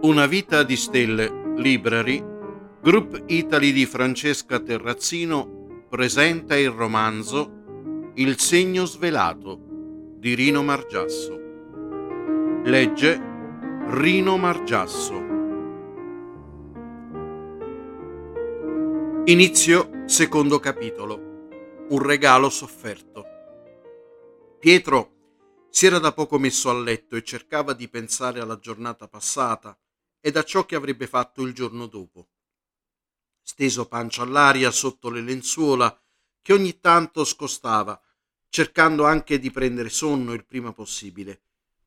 Una vita di stelle, Library, Group Italy di Francesca Terrazzino presenta il romanzo Il segno svelato di Rino Margiasso. Legge Rino Margiasso. Inizio secondo capitolo. Un regalo sofferto. Pietro si era da poco messo a letto e cercava di pensare alla giornata passata ed a ciò che avrebbe fatto il giorno dopo. Steso pancia all'aria sotto le lenzuola che ogni tanto scostava, cercando anche di prendere sonno il prima possibile,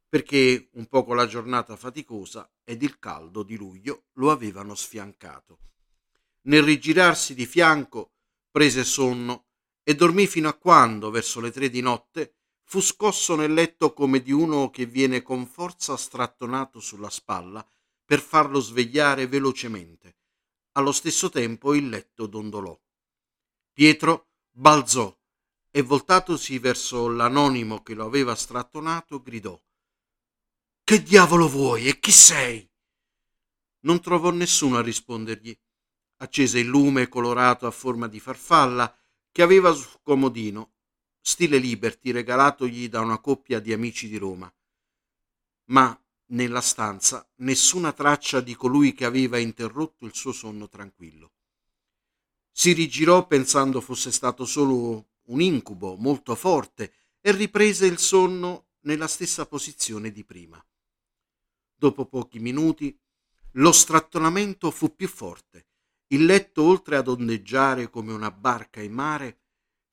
perché un poco la giornata faticosa ed il caldo di luglio lo avevano sfiancato. Nel rigirarsi di fianco prese sonno e dormì fino a quando, verso le tre di notte, fu scosso nel letto come di uno che viene con forza strattonato sulla spalla per farlo svegliare velocemente. Allo stesso tempo il letto dondolò. Pietro balzò e voltatosi verso l'anonimo che lo aveva strattonato gridò Che diavolo vuoi e chi sei? Non trovò nessuno a rispondergli. Accese il lume colorato a forma di farfalla che aveva sul comodino, stile Liberty regalatogli da una coppia di amici di Roma. Ma nella stanza nessuna traccia di colui che aveva interrotto il suo sonno tranquillo. Si rigirò pensando fosse stato solo un incubo molto forte e riprese il sonno nella stessa posizione di prima. Dopo pochi minuti lo strattonamento fu più forte. Il letto, oltre ad ondeggiare come una barca in mare,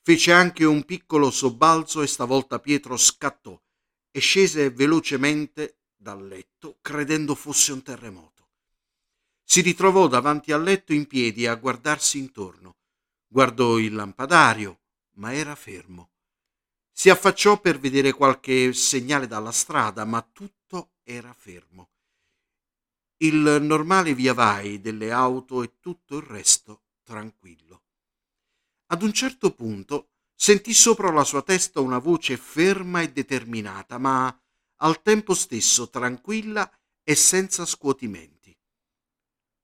fece anche un piccolo sobbalzo e stavolta Pietro scattò e scese velocemente dal letto credendo fosse un terremoto. Si ritrovò davanti al letto in piedi a guardarsi intorno. Guardò il lampadario, ma era fermo. Si affacciò per vedere qualche segnale dalla strada, ma tutto era fermo. Il normale via vai delle auto e tutto il resto tranquillo. Ad un certo punto sentì sopra la sua testa una voce ferma e determinata, ma al tempo stesso tranquilla e senza scuotimenti.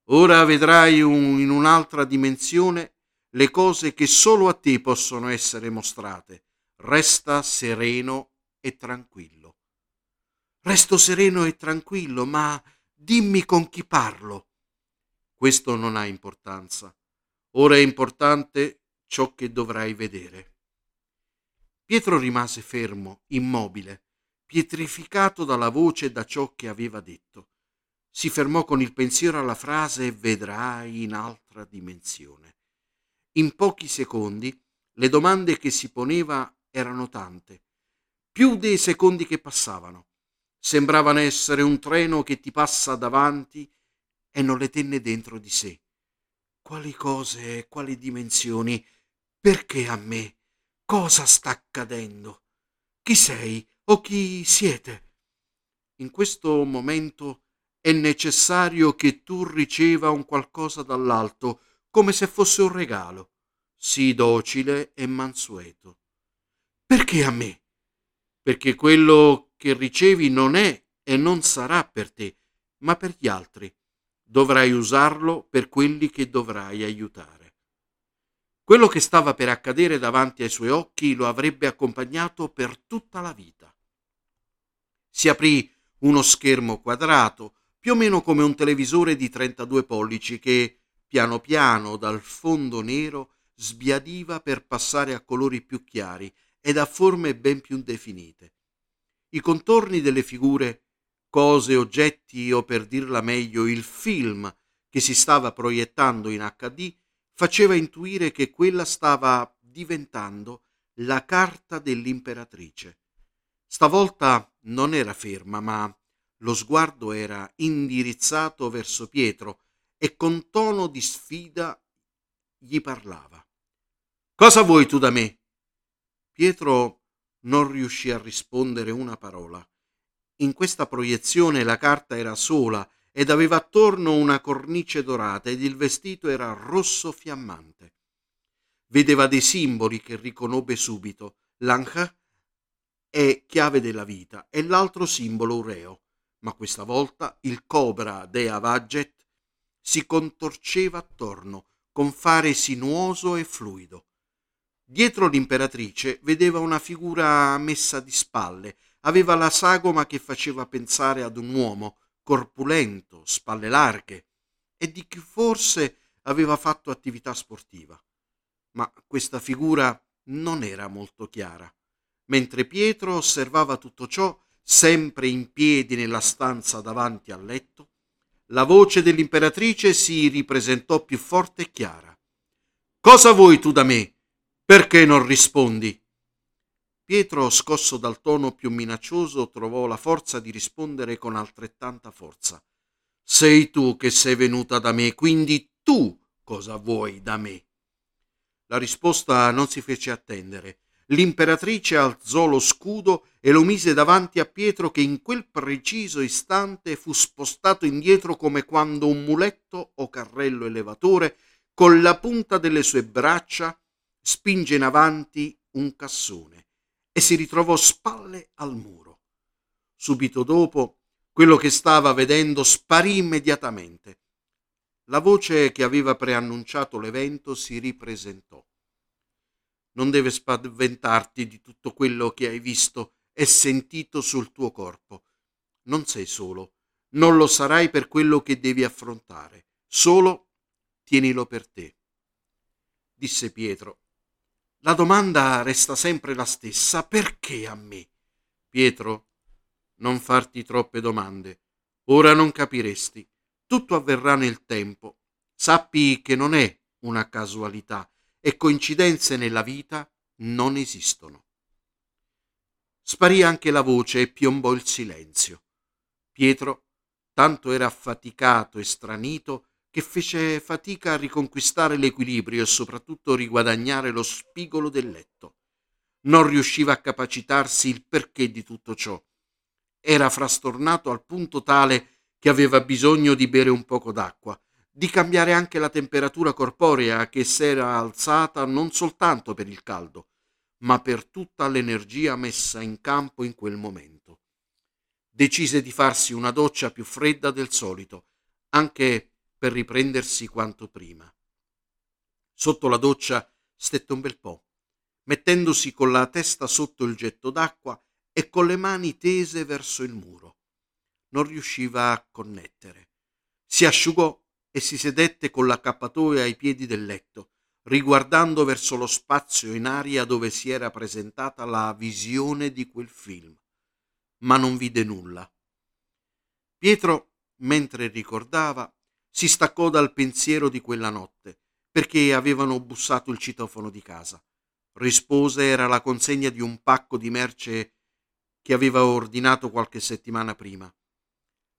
Ora vedrai un, in un'altra dimensione le cose che solo a te possono essere mostrate. Resta sereno e tranquillo. Resto sereno e tranquillo, ma dimmi con chi parlo. Questo non ha importanza. Ora è importante ciò che dovrai vedere. Pietro rimase fermo, immobile, pietrificato dalla voce e da ciò che aveva detto. Si fermò con il pensiero alla frase vedrai in altra dimensione. In pochi secondi le domande che si poneva erano tante, più dei secondi che passavano. Sembravano essere un treno che ti passa davanti e non le tenne dentro di sé. Quali cose, quali dimensioni? Perché a me? Cosa sta accadendo? Chi sei? O chi siete. In questo momento è necessario che tu riceva un qualcosa dall'alto, come se fosse un regalo. Sii docile e mansueto. Perché a me? Perché quello che ricevi non è e non sarà per te, ma per gli altri. Dovrai usarlo per quelli che dovrai aiutare. Quello che stava per accadere davanti ai suoi occhi lo avrebbe accompagnato per tutta la vita. Si aprì uno schermo quadrato, più o meno come un televisore di 32 pollici che, piano piano, dal fondo nero, sbiadiva per passare a colori più chiari ed a forme ben più definite. I contorni delle figure, cose, oggetti o per dirla meglio il film che si stava proiettando in HD faceva intuire che quella stava diventando la carta dell'imperatrice. Stavolta non era ferma, ma lo sguardo era indirizzato verso Pietro e con tono di sfida gli parlava. Cosa vuoi tu da me? Pietro non riuscì a rispondere una parola. In questa proiezione la carta era sola ed aveva attorno una cornice dorata ed il vestito era rosso fiammante. Vedeva dei simboli che riconobbe subito, l'anca è chiave della vita e l'altro simbolo ureo, ma questa volta il cobra dea Vaget si contorceva attorno con fare sinuoso e fluido. Dietro l'imperatrice vedeva una figura messa di spalle, aveva la sagoma che faceva pensare ad un uomo, corpulento, spalle larghe, e di chi forse aveva fatto attività sportiva. Ma questa figura non era molto chiara. Mentre Pietro osservava tutto ciò, sempre in piedi nella stanza davanti al letto, la voce dell'imperatrice si ripresentò più forte e chiara. Cosa vuoi tu da me? Perché non rispondi? Pietro, scosso dal tono più minaccioso, trovò la forza di rispondere con altrettanta forza. Sei tu che sei venuta da me, quindi tu cosa vuoi da me? La risposta non si fece attendere. L'imperatrice alzò lo scudo e lo mise davanti a Pietro che in quel preciso istante fu spostato indietro come quando un muletto o carrello elevatore con la punta delle sue braccia spinge in avanti un cassone e si ritrovò spalle al muro. Subito dopo, quello che stava vedendo sparì immediatamente. La voce che aveva preannunciato l'evento si ripresentò. Non deve spaventarti di tutto quello che hai visto e sentito sul tuo corpo. Non sei solo, non lo sarai per quello che devi affrontare, solo tienilo per te. Disse Pietro la domanda resta sempre la stessa. Perché a me? Pietro, non farti troppe domande. Ora non capiresti. Tutto avverrà nel tempo. Sappi che non è una casualità e coincidenze nella vita non esistono. Sparì anche la voce e piombò il silenzio. Pietro, tanto era affaticato e stranito, che fece fatica a riconquistare l'equilibrio e soprattutto riguadagnare lo spigolo del letto. Non riusciva a capacitarsi il perché di tutto ciò. Era frastornato al punto tale che aveva bisogno di bere un poco d'acqua, di cambiare anche la temperatura corporea che s'era alzata non soltanto per il caldo, ma per tutta l'energia messa in campo in quel momento. Decise di farsi una doccia più fredda del solito, anche per riprendersi quanto prima. Sotto la doccia stette un bel po', mettendosi con la testa sotto il getto d'acqua e con le mani tese verso il muro. Non riusciva a connettere. Si asciugò e si sedette con l'accappatoio ai piedi del letto, riguardando verso lo spazio in aria dove si era presentata la visione di quel film. Ma non vide nulla. Pietro, mentre ricordava, si staccò dal pensiero di quella notte, perché avevano bussato il citofono di casa. Rispose era la consegna di un pacco di merce che aveva ordinato qualche settimana prima.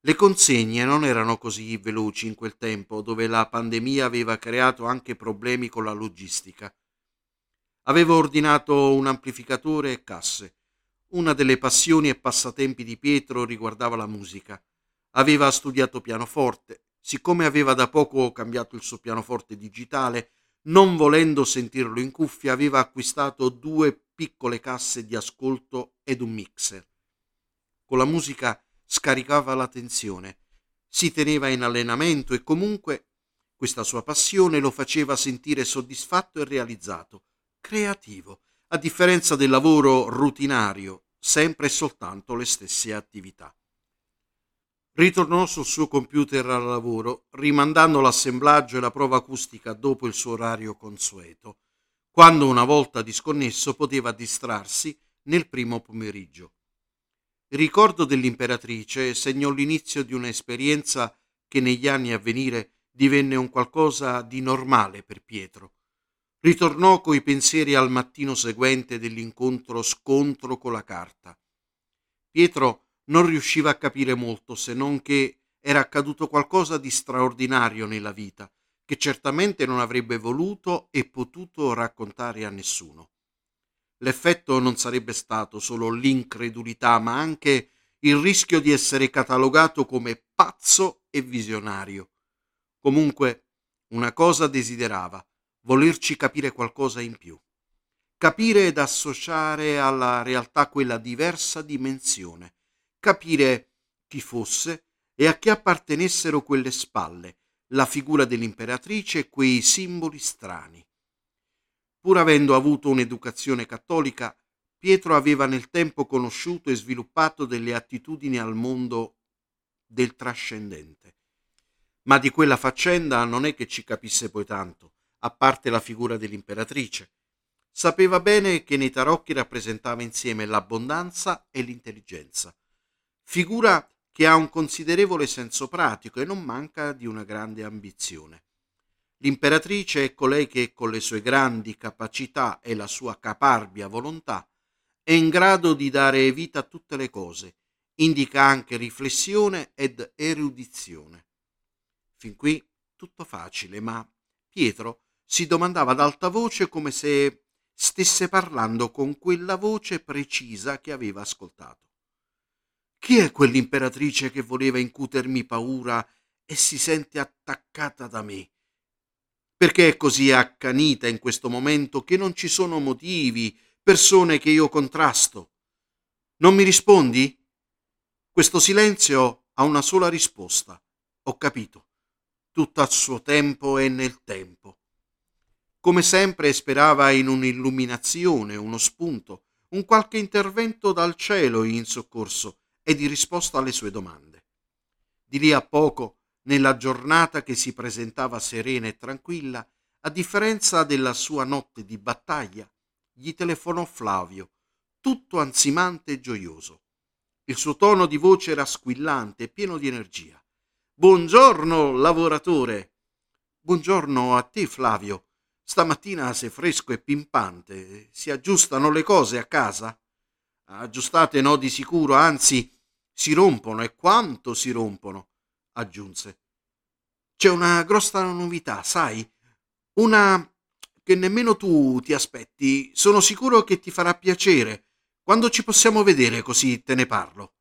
Le consegne non erano così veloci in quel tempo, dove la pandemia aveva creato anche problemi con la logistica. Aveva ordinato un amplificatore e casse. Una delle passioni e passatempi di Pietro riguardava la musica. Aveva studiato pianoforte, siccome aveva da poco cambiato il suo pianoforte digitale, non volendo sentirlo in cuffia, aveva acquistato due piccole casse di ascolto ed un mixer. Con la musica scaricava la tensione, si teneva in allenamento e comunque questa sua passione lo faceva sentire soddisfatto e realizzato, creativo, a differenza del lavoro rutinario, sempre e soltanto le stesse attività. Ritornò sul suo computer al lavoro, rimandando l'assemblaggio e la prova acustica dopo il suo orario consueto, quando una volta disconnesso poteva distrarsi nel primo pomeriggio. Il ricordo dell'imperatrice segnò l'inizio di un'esperienza che negli anni a venire divenne un qualcosa di normale per Pietro. Ritornò coi pensieri al mattino seguente dell'incontro scontro con la carta. Pietro non riusciva a capire molto se non che era accaduto qualcosa di straordinario nella vita, che certamente non avrebbe voluto e potuto raccontare a nessuno. L'effetto non sarebbe stato solo l'incredulità, ma anche il rischio di essere catalogato come pazzo e visionario. Comunque, una cosa desiderava, volerci capire qualcosa in più. Capire ed associare alla realtà quella diversa dimensione, capire chi fosse e a chi appartenessero quelle spalle, la figura dell'imperatrice e quei simboli strani. Pur avendo avuto un'educazione cattolica, Pietro aveva nel tempo conosciuto e sviluppato delle attitudini al mondo del trascendente. Ma di quella faccenda non è che ci capisse poi tanto, a parte la figura dell'imperatrice. Sapeva bene che nei tarocchi rappresentava insieme l'abbondanza e l'intelligenza, figura che ha un considerevole senso pratico e non manca di una grande ambizione. L'imperatrice è colei che con le sue grandi capacità e la sua caparbia volontà è in grado di dare vita a tutte le cose, indica anche riflessione ed erudizione. Fin qui tutto facile, ma Pietro si domandava ad alta voce come se stesse parlando con quella voce precisa che aveva ascoltato. Chi è quell'imperatrice che voleva incutermi paura e si sente attaccata da me? Perché è così accanita in questo momento che non ci sono motivi, persone che io contrasto? Non mi rispondi? Questo silenzio ha una sola risposta. Ho capito. Tutto a suo tempo e nel tempo. Come sempre sperava in un'illuminazione, uno spunto, un qualche intervento dal cielo in soccorso e di risposta alle sue domande. Di lì a poco nella giornata che si presentava serena e tranquilla, a differenza della sua notte di battaglia, gli telefonò Flavio, tutto ansimante e gioioso. Il suo tono di voce era squillante e pieno di energia. Buongiorno, lavoratore. Buongiorno a te, Flavio. Stamattina sei fresco e pimpante. Si aggiustano le cose a casa? Aggiustate no di sicuro, anzi si rompono e quanto si rompono aggiunse. C'è una grossa novità, sai? Una che nemmeno tu ti aspetti. Sono sicuro che ti farà piacere. Quando ci possiamo vedere così te ne parlo.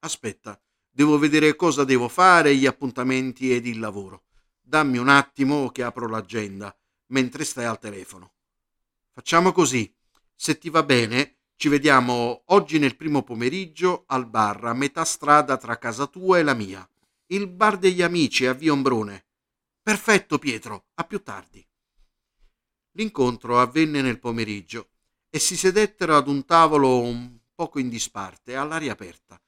Aspetta, devo vedere cosa devo fare, gli appuntamenti ed il lavoro. Dammi un attimo che apro l'agenda mentre stai al telefono. Facciamo così. Se ti va bene, ci vediamo oggi nel primo pomeriggio al bar a metà strada tra casa tua e la mia il bar degli amici a Via Ombrone. Perfetto, Pietro, a più tardi. L'incontro avvenne nel pomeriggio e si sedettero ad un tavolo un poco in disparte, all'aria aperta.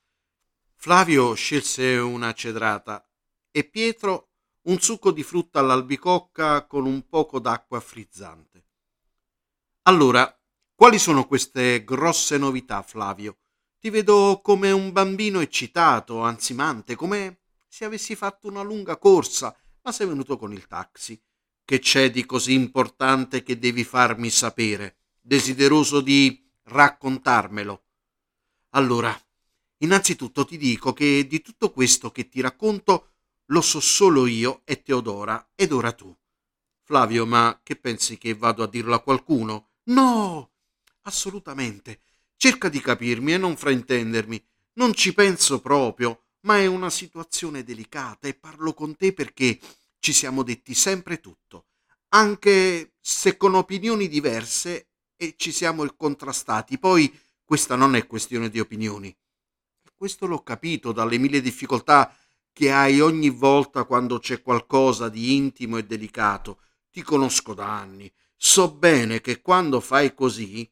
Flavio scelse una cedrata e Pietro un succo di frutta all'albicocca con un poco d'acqua frizzante. Allora, quali sono queste grosse novità, Flavio? Ti vedo come un bambino eccitato, ansimante, come se avessi fatto una lunga corsa, ma sei venuto con il taxi. Che c'è di così importante che devi farmi sapere, desideroso di raccontarmelo? Allora, innanzitutto ti dico che di tutto questo che ti racconto lo so solo io e Teodora ed ora tu. Flavio, ma che pensi che vado a dirlo a qualcuno? No, assolutamente. Cerca di capirmi e non fraintendermi. Non ci penso proprio ma è una situazione delicata e parlo con te perché ci siamo detti sempre tutto, anche se con opinioni diverse e ci siamo contrastati. Poi questa non è questione di opinioni. Questo l'ho capito dalle mille difficoltà che hai ogni volta quando c'è qualcosa di intimo e delicato. Ti conosco da anni, so bene che quando fai così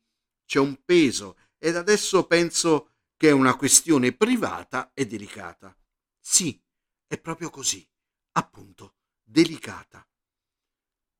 c'è un peso ed adesso penso che è una questione privata e delicata. Sì, è proprio così, appunto, delicata.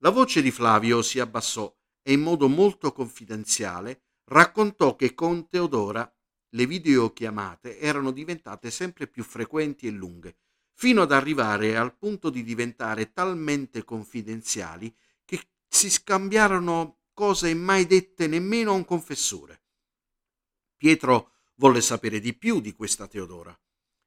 La voce di Flavio si abbassò e in modo molto confidenziale raccontò che con Teodora le videochiamate erano diventate sempre più frequenti e lunghe, fino ad arrivare al punto di diventare talmente confidenziali che si scambiarono cose mai dette nemmeno a un confessore. Pietro volle sapere di più di questa Teodora.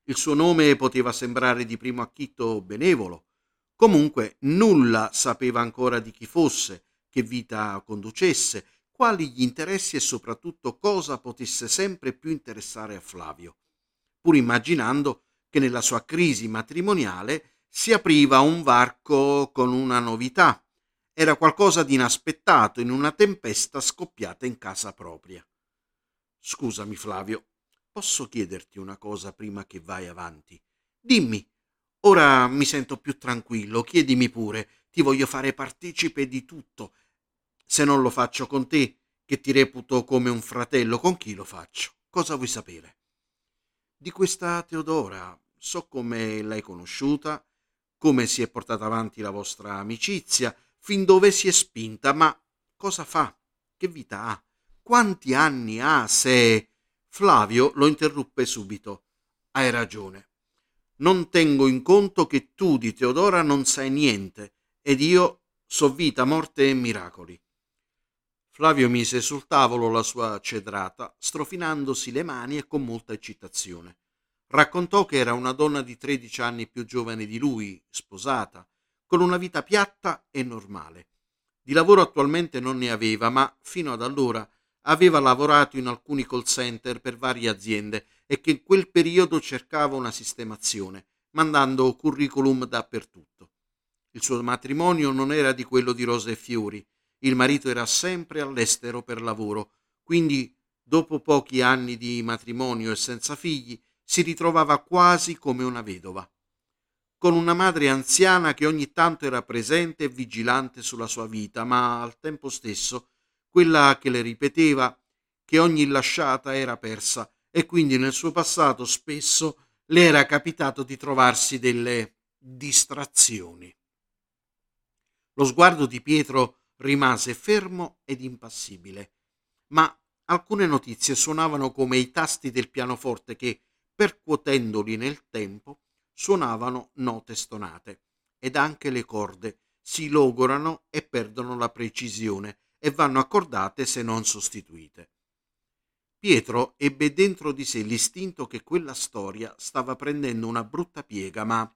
Il suo nome poteva sembrare di primo acchitto benevolo. Comunque nulla sapeva ancora di chi fosse, che vita conducesse, quali gli interessi e soprattutto cosa potesse sempre più interessare a Flavio, pur immaginando che nella sua crisi matrimoniale si apriva un varco con una novità. Era qualcosa di inaspettato in una tempesta scoppiata in casa propria. Scusami Flavio, posso chiederti una cosa prima che vai avanti? Dimmi. Ora mi sento più tranquillo, chiedimi pure, ti voglio fare partecipe di tutto. Se non lo faccio con te, che ti reputo come un fratello, con chi lo faccio? Cosa vuoi sapere? Di questa Teodora, so come l'hai conosciuta, come si è portata avanti la vostra amicizia, fin dove si è spinta, ma cosa fa? Che vita ha? Quanti anni ha se... Flavio lo interruppe subito. Hai ragione. Non tengo in conto che tu di Teodora non sai niente ed io so vita, morte e miracoli. Flavio mise sul tavolo la sua cedrata, strofinandosi le mani e con molta eccitazione. Raccontò che era una donna di tredici anni più giovane di lui, sposata, con una vita piatta e normale. Di lavoro attualmente non ne aveva, ma fino ad allora aveva lavorato in alcuni call center per varie aziende e che in quel periodo cercava una sistemazione, mandando curriculum dappertutto. Il suo matrimonio non era di quello di rose e fiori, il marito era sempre all'estero per lavoro, quindi dopo pochi anni di matrimonio e senza figli si ritrovava quasi come una vedova, con una madre anziana che ogni tanto era presente e vigilante sulla sua vita, ma al tempo stesso quella che le ripeteva che ogni lasciata era persa e quindi nel suo passato spesso le era capitato di trovarsi delle distrazioni. Lo sguardo di Pietro rimase fermo ed impassibile, ma alcune notizie suonavano come i tasti del pianoforte che, percuotendoli nel tempo, suonavano note stonate, ed anche le corde si logorano e perdono la precisione e vanno accordate se non sostituite. Pietro ebbe dentro di sé l'istinto che quella storia stava prendendo una brutta piega, ma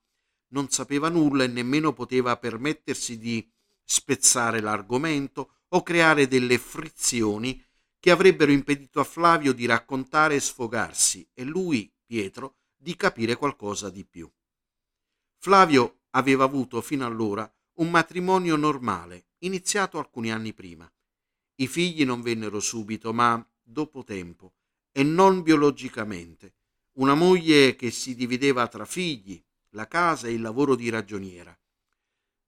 non sapeva nulla e nemmeno poteva permettersi di spezzare l'argomento o creare delle frizioni che avrebbero impedito a Flavio di raccontare e sfogarsi e lui, Pietro, di capire qualcosa di più. Flavio aveva avuto fino allora un matrimonio normale, iniziato alcuni anni prima. I figli non vennero subito, ma dopo tempo, e non biologicamente. Una moglie che si divideva tra figli, la casa e il lavoro di ragioniera.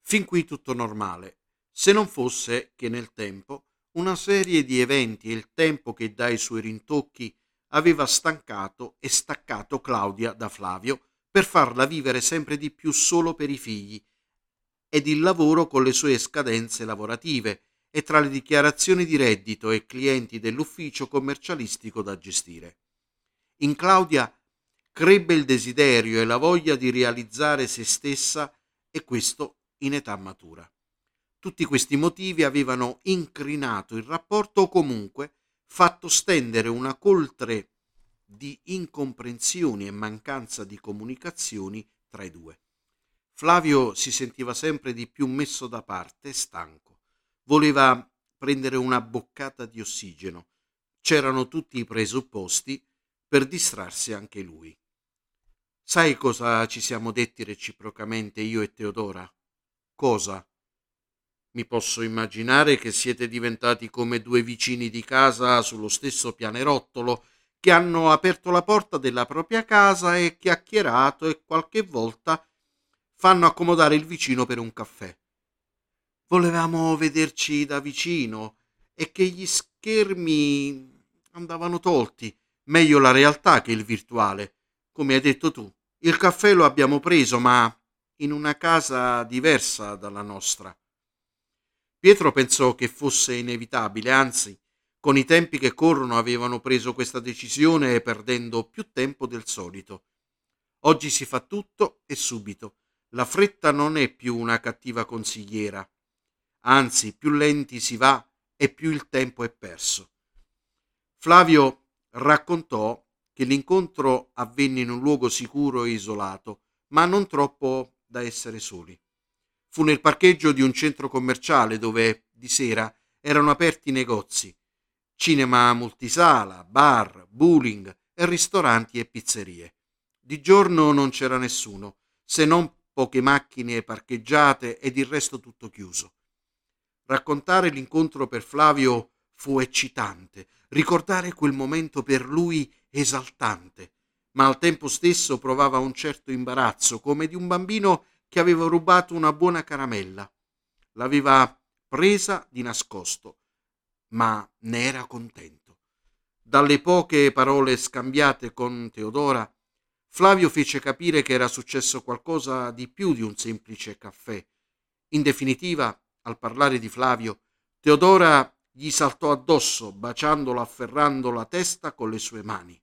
Fin qui tutto normale, se non fosse che nel tempo una serie di eventi e il tempo che dai suoi rintocchi aveva stancato e staccato Claudia da Flavio per farla vivere sempre di più solo per i figli ed il lavoro con le sue scadenze lavorative e tra le dichiarazioni di reddito e clienti dell'ufficio commercialistico da gestire. In Claudia crebbe il desiderio e la voglia di realizzare se stessa e questo in età matura. Tutti questi motivi avevano incrinato il rapporto o comunque fatto stendere una coltre di incomprensioni e mancanza di comunicazioni tra i due. Flavio si sentiva sempre di più messo da parte e stanco. Voleva prendere una boccata di ossigeno. C'erano tutti i presupposti per distrarsi anche lui. Sai cosa ci siamo detti reciprocamente io e Teodora? Cosa? Mi posso immaginare che siete diventati come due vicini di casa sullo stesso pianerottolo che hanno aperto la porta della propria casa e chiacchierato e qualche volta fanno accomodare il vicino per un caffè. Volevamo vederci da vicino e che gli schermi andavano tolti, meglio la realtà che il virtuale. Come hai detto tu, il caffè lo abbiamo preso, ma in una casa diversa dalla nostra. Pietro pensò che fosse inevitabile, anzi, con i tempi che corrono avevano preso questa decisione perdendo più tempo del solito. Oggi si fa tutto e subito. La fretta non è più una cattiva consigliera. Anzi, più lenti si va e più il tempo è perso. Flavio raccontò che l'incontro avvenne in un luogo sicuro e isolato, ma non troppo da essere soli. Fu nel parcheggio di un centro commerciale dove di sera erano aperti negozi, cinema multisala, bar, bowling e ristoranti e pizzerie. Di giorno non c'era nessuno, se non poche macchine parcheggiate ed il resto tutto chiuso. Raccontare l'incontro per Flavio fu eccitante, ricordare quel momento per lui esaltante, ma al tempo stesso provava un certo imbarazzo, come di un bambino che aveva rubato una buona caramella. L'aveva presa di nascosto, ma ne era contento. Dalle poche parole scambiate con Teodora, Flavio fece capire che era successo qualcosa di più di un semplice caffè. In definitiva, al parlare di Flavio, Teodora gli saltò addosso, baciandolo, afferrando la testa con le sue mani.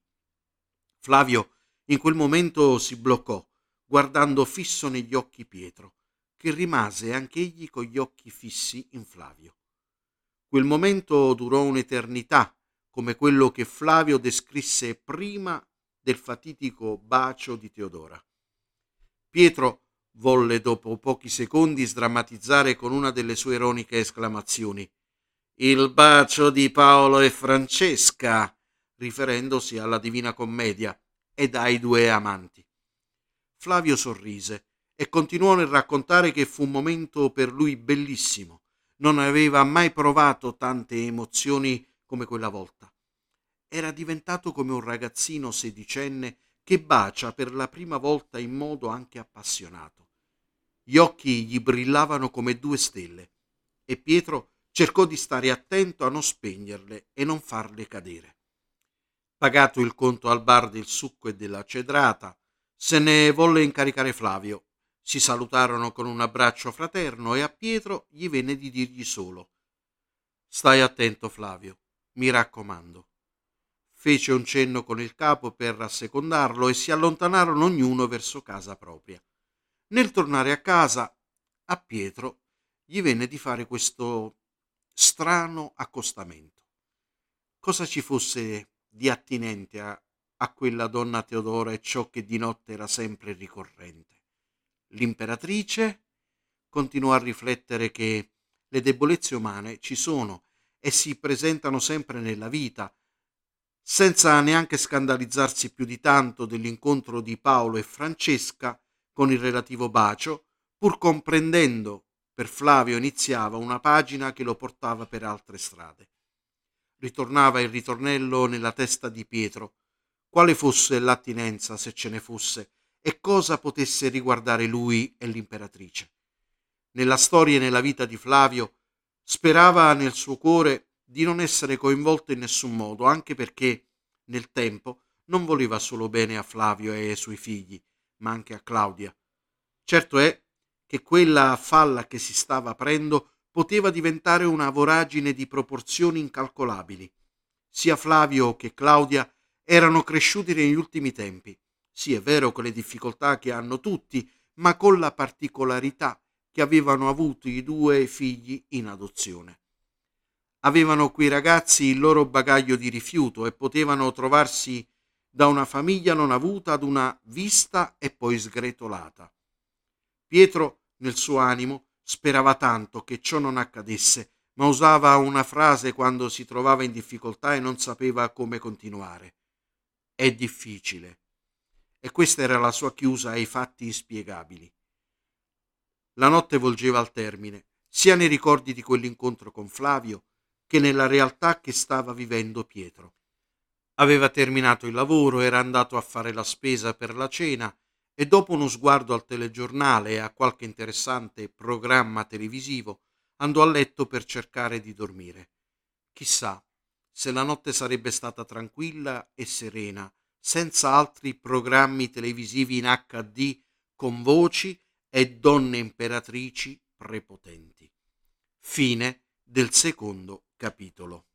Flavio in quel momento si bloccò, guardando fisso negli occhi Pietro, che rimase anch'egli con gli occhi fissi in Flavio. Quel momento durò un'eternità, come quello che Flavio descrisse prima del fatitico bacio di Teodora. Pietro volle dopo pochi secondi sdrammatizzare con una delle sue ironiche esclamazioni. Il bacio di Paolo e Francesca, riferendosi alla Divina Commedia ed ai due amanti. Flavio sorrise e continuò nel raccontare che fu un momento per lui bellissimo. Non aveva mai provato tante emozioni come quella volta. Era diventato come un ragazzino sedicenne che bacia per la prima volta in modo anche appassionato. Gli occhi gli brillavano come due stelle e Pietro cercò di stare attento a non spegnerle e non farle cadere. Pagato il conto al bar del succo e della cedrata, se ne volle incaricare Flavio. Si salutarono con un abbraccio fraterno e a Pietro gli venne di dirgli solo Stai attento, Flavio, mi raccomando. Fece un cenno con il capo per assecondarlo e si allontanarono ognuno verso casa propria. Nel tornare a casa, a Pietro gli venne di fare questo strano accostamento. Cosa ci fosse di attinente a, a quella donna Teodora e ciò che di notte era sempre ricorrente? L'imperatrice continuò a riflettere che le debolezze umane ci sono e si presentano sempre nella vita, senza neanche scandalizzarsi più di tanto dell'incontro di Paolo e Francesca, con il relativo bacio, pur comprendendo per Flavio iniziava una pagina che lo portava per altre strade. Ritornava il ritornello nella testa di Pietro, quale fosse l'attinenza, se ce ne fosse, e cosa potesse riguardare lui e l'imperatrice. Nella storia e nella vita di Flavio sperava nel suo cuore di non essere coinvolto in nessun modo, anche perché nel tempo non voleva solo bene a Flavio e ai suoi figli, ma anche a Claudia. Certo è che quella falla che si stava aprendo poteva diventare una voragine di proporzioni incalcolabili. Sia Flavio che Claudia erano cresciuti negli ultimi tempi. Sì, è vero con le difficoltà che hanno tutti, ma con la particolarità che avevano avuto i due figli in adozione. Avevano quei ragazzi il loro bagaglio di rifiuto e potevano trovarsi da una famiglia non avuta ad una vista e poi sgretolata. Pietro, nel suo animo, sperava tanto che ciò non accadesse, ma usava una frase quando si trovava in difficoltà e non sapeva come continuare. È difficile. E questa era la sua chiusa ai fatti inspiegabili. La notte volgeva al termine, sia nei ricordi di quell'incontro con Flavio che nella realtà che stava vivendo Pietro. Aveva terminato il lavoro, era andato a fare la spesa per la cena e dopo uno sguardo al telegiornale e a qualche interessante programma televisivo andò a letto per cercare di dormire. Chissà se la notte sarebbe stata tranquilla e serena, senza altri programmi televisivi in HD con voci e donne imperatrici prepotenti. Fine del secondo capitolo.